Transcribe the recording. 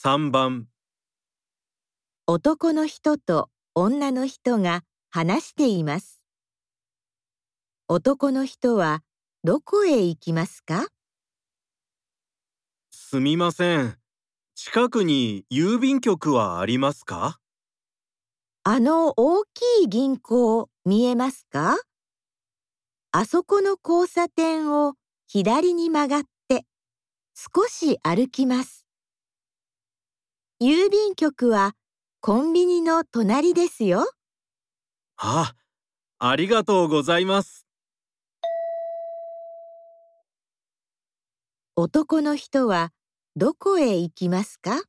3番男の人と女の人が話しています。男の人はどこへ行きますか？すみません。近くに郵便局はありますか？あの大きい銀行見えますか？あそこの交差点を左に曲がって少し歩きます。郵便局はコンビニの隣ですよ。あ、ありがとうございます。男の人はどこへ行きますか？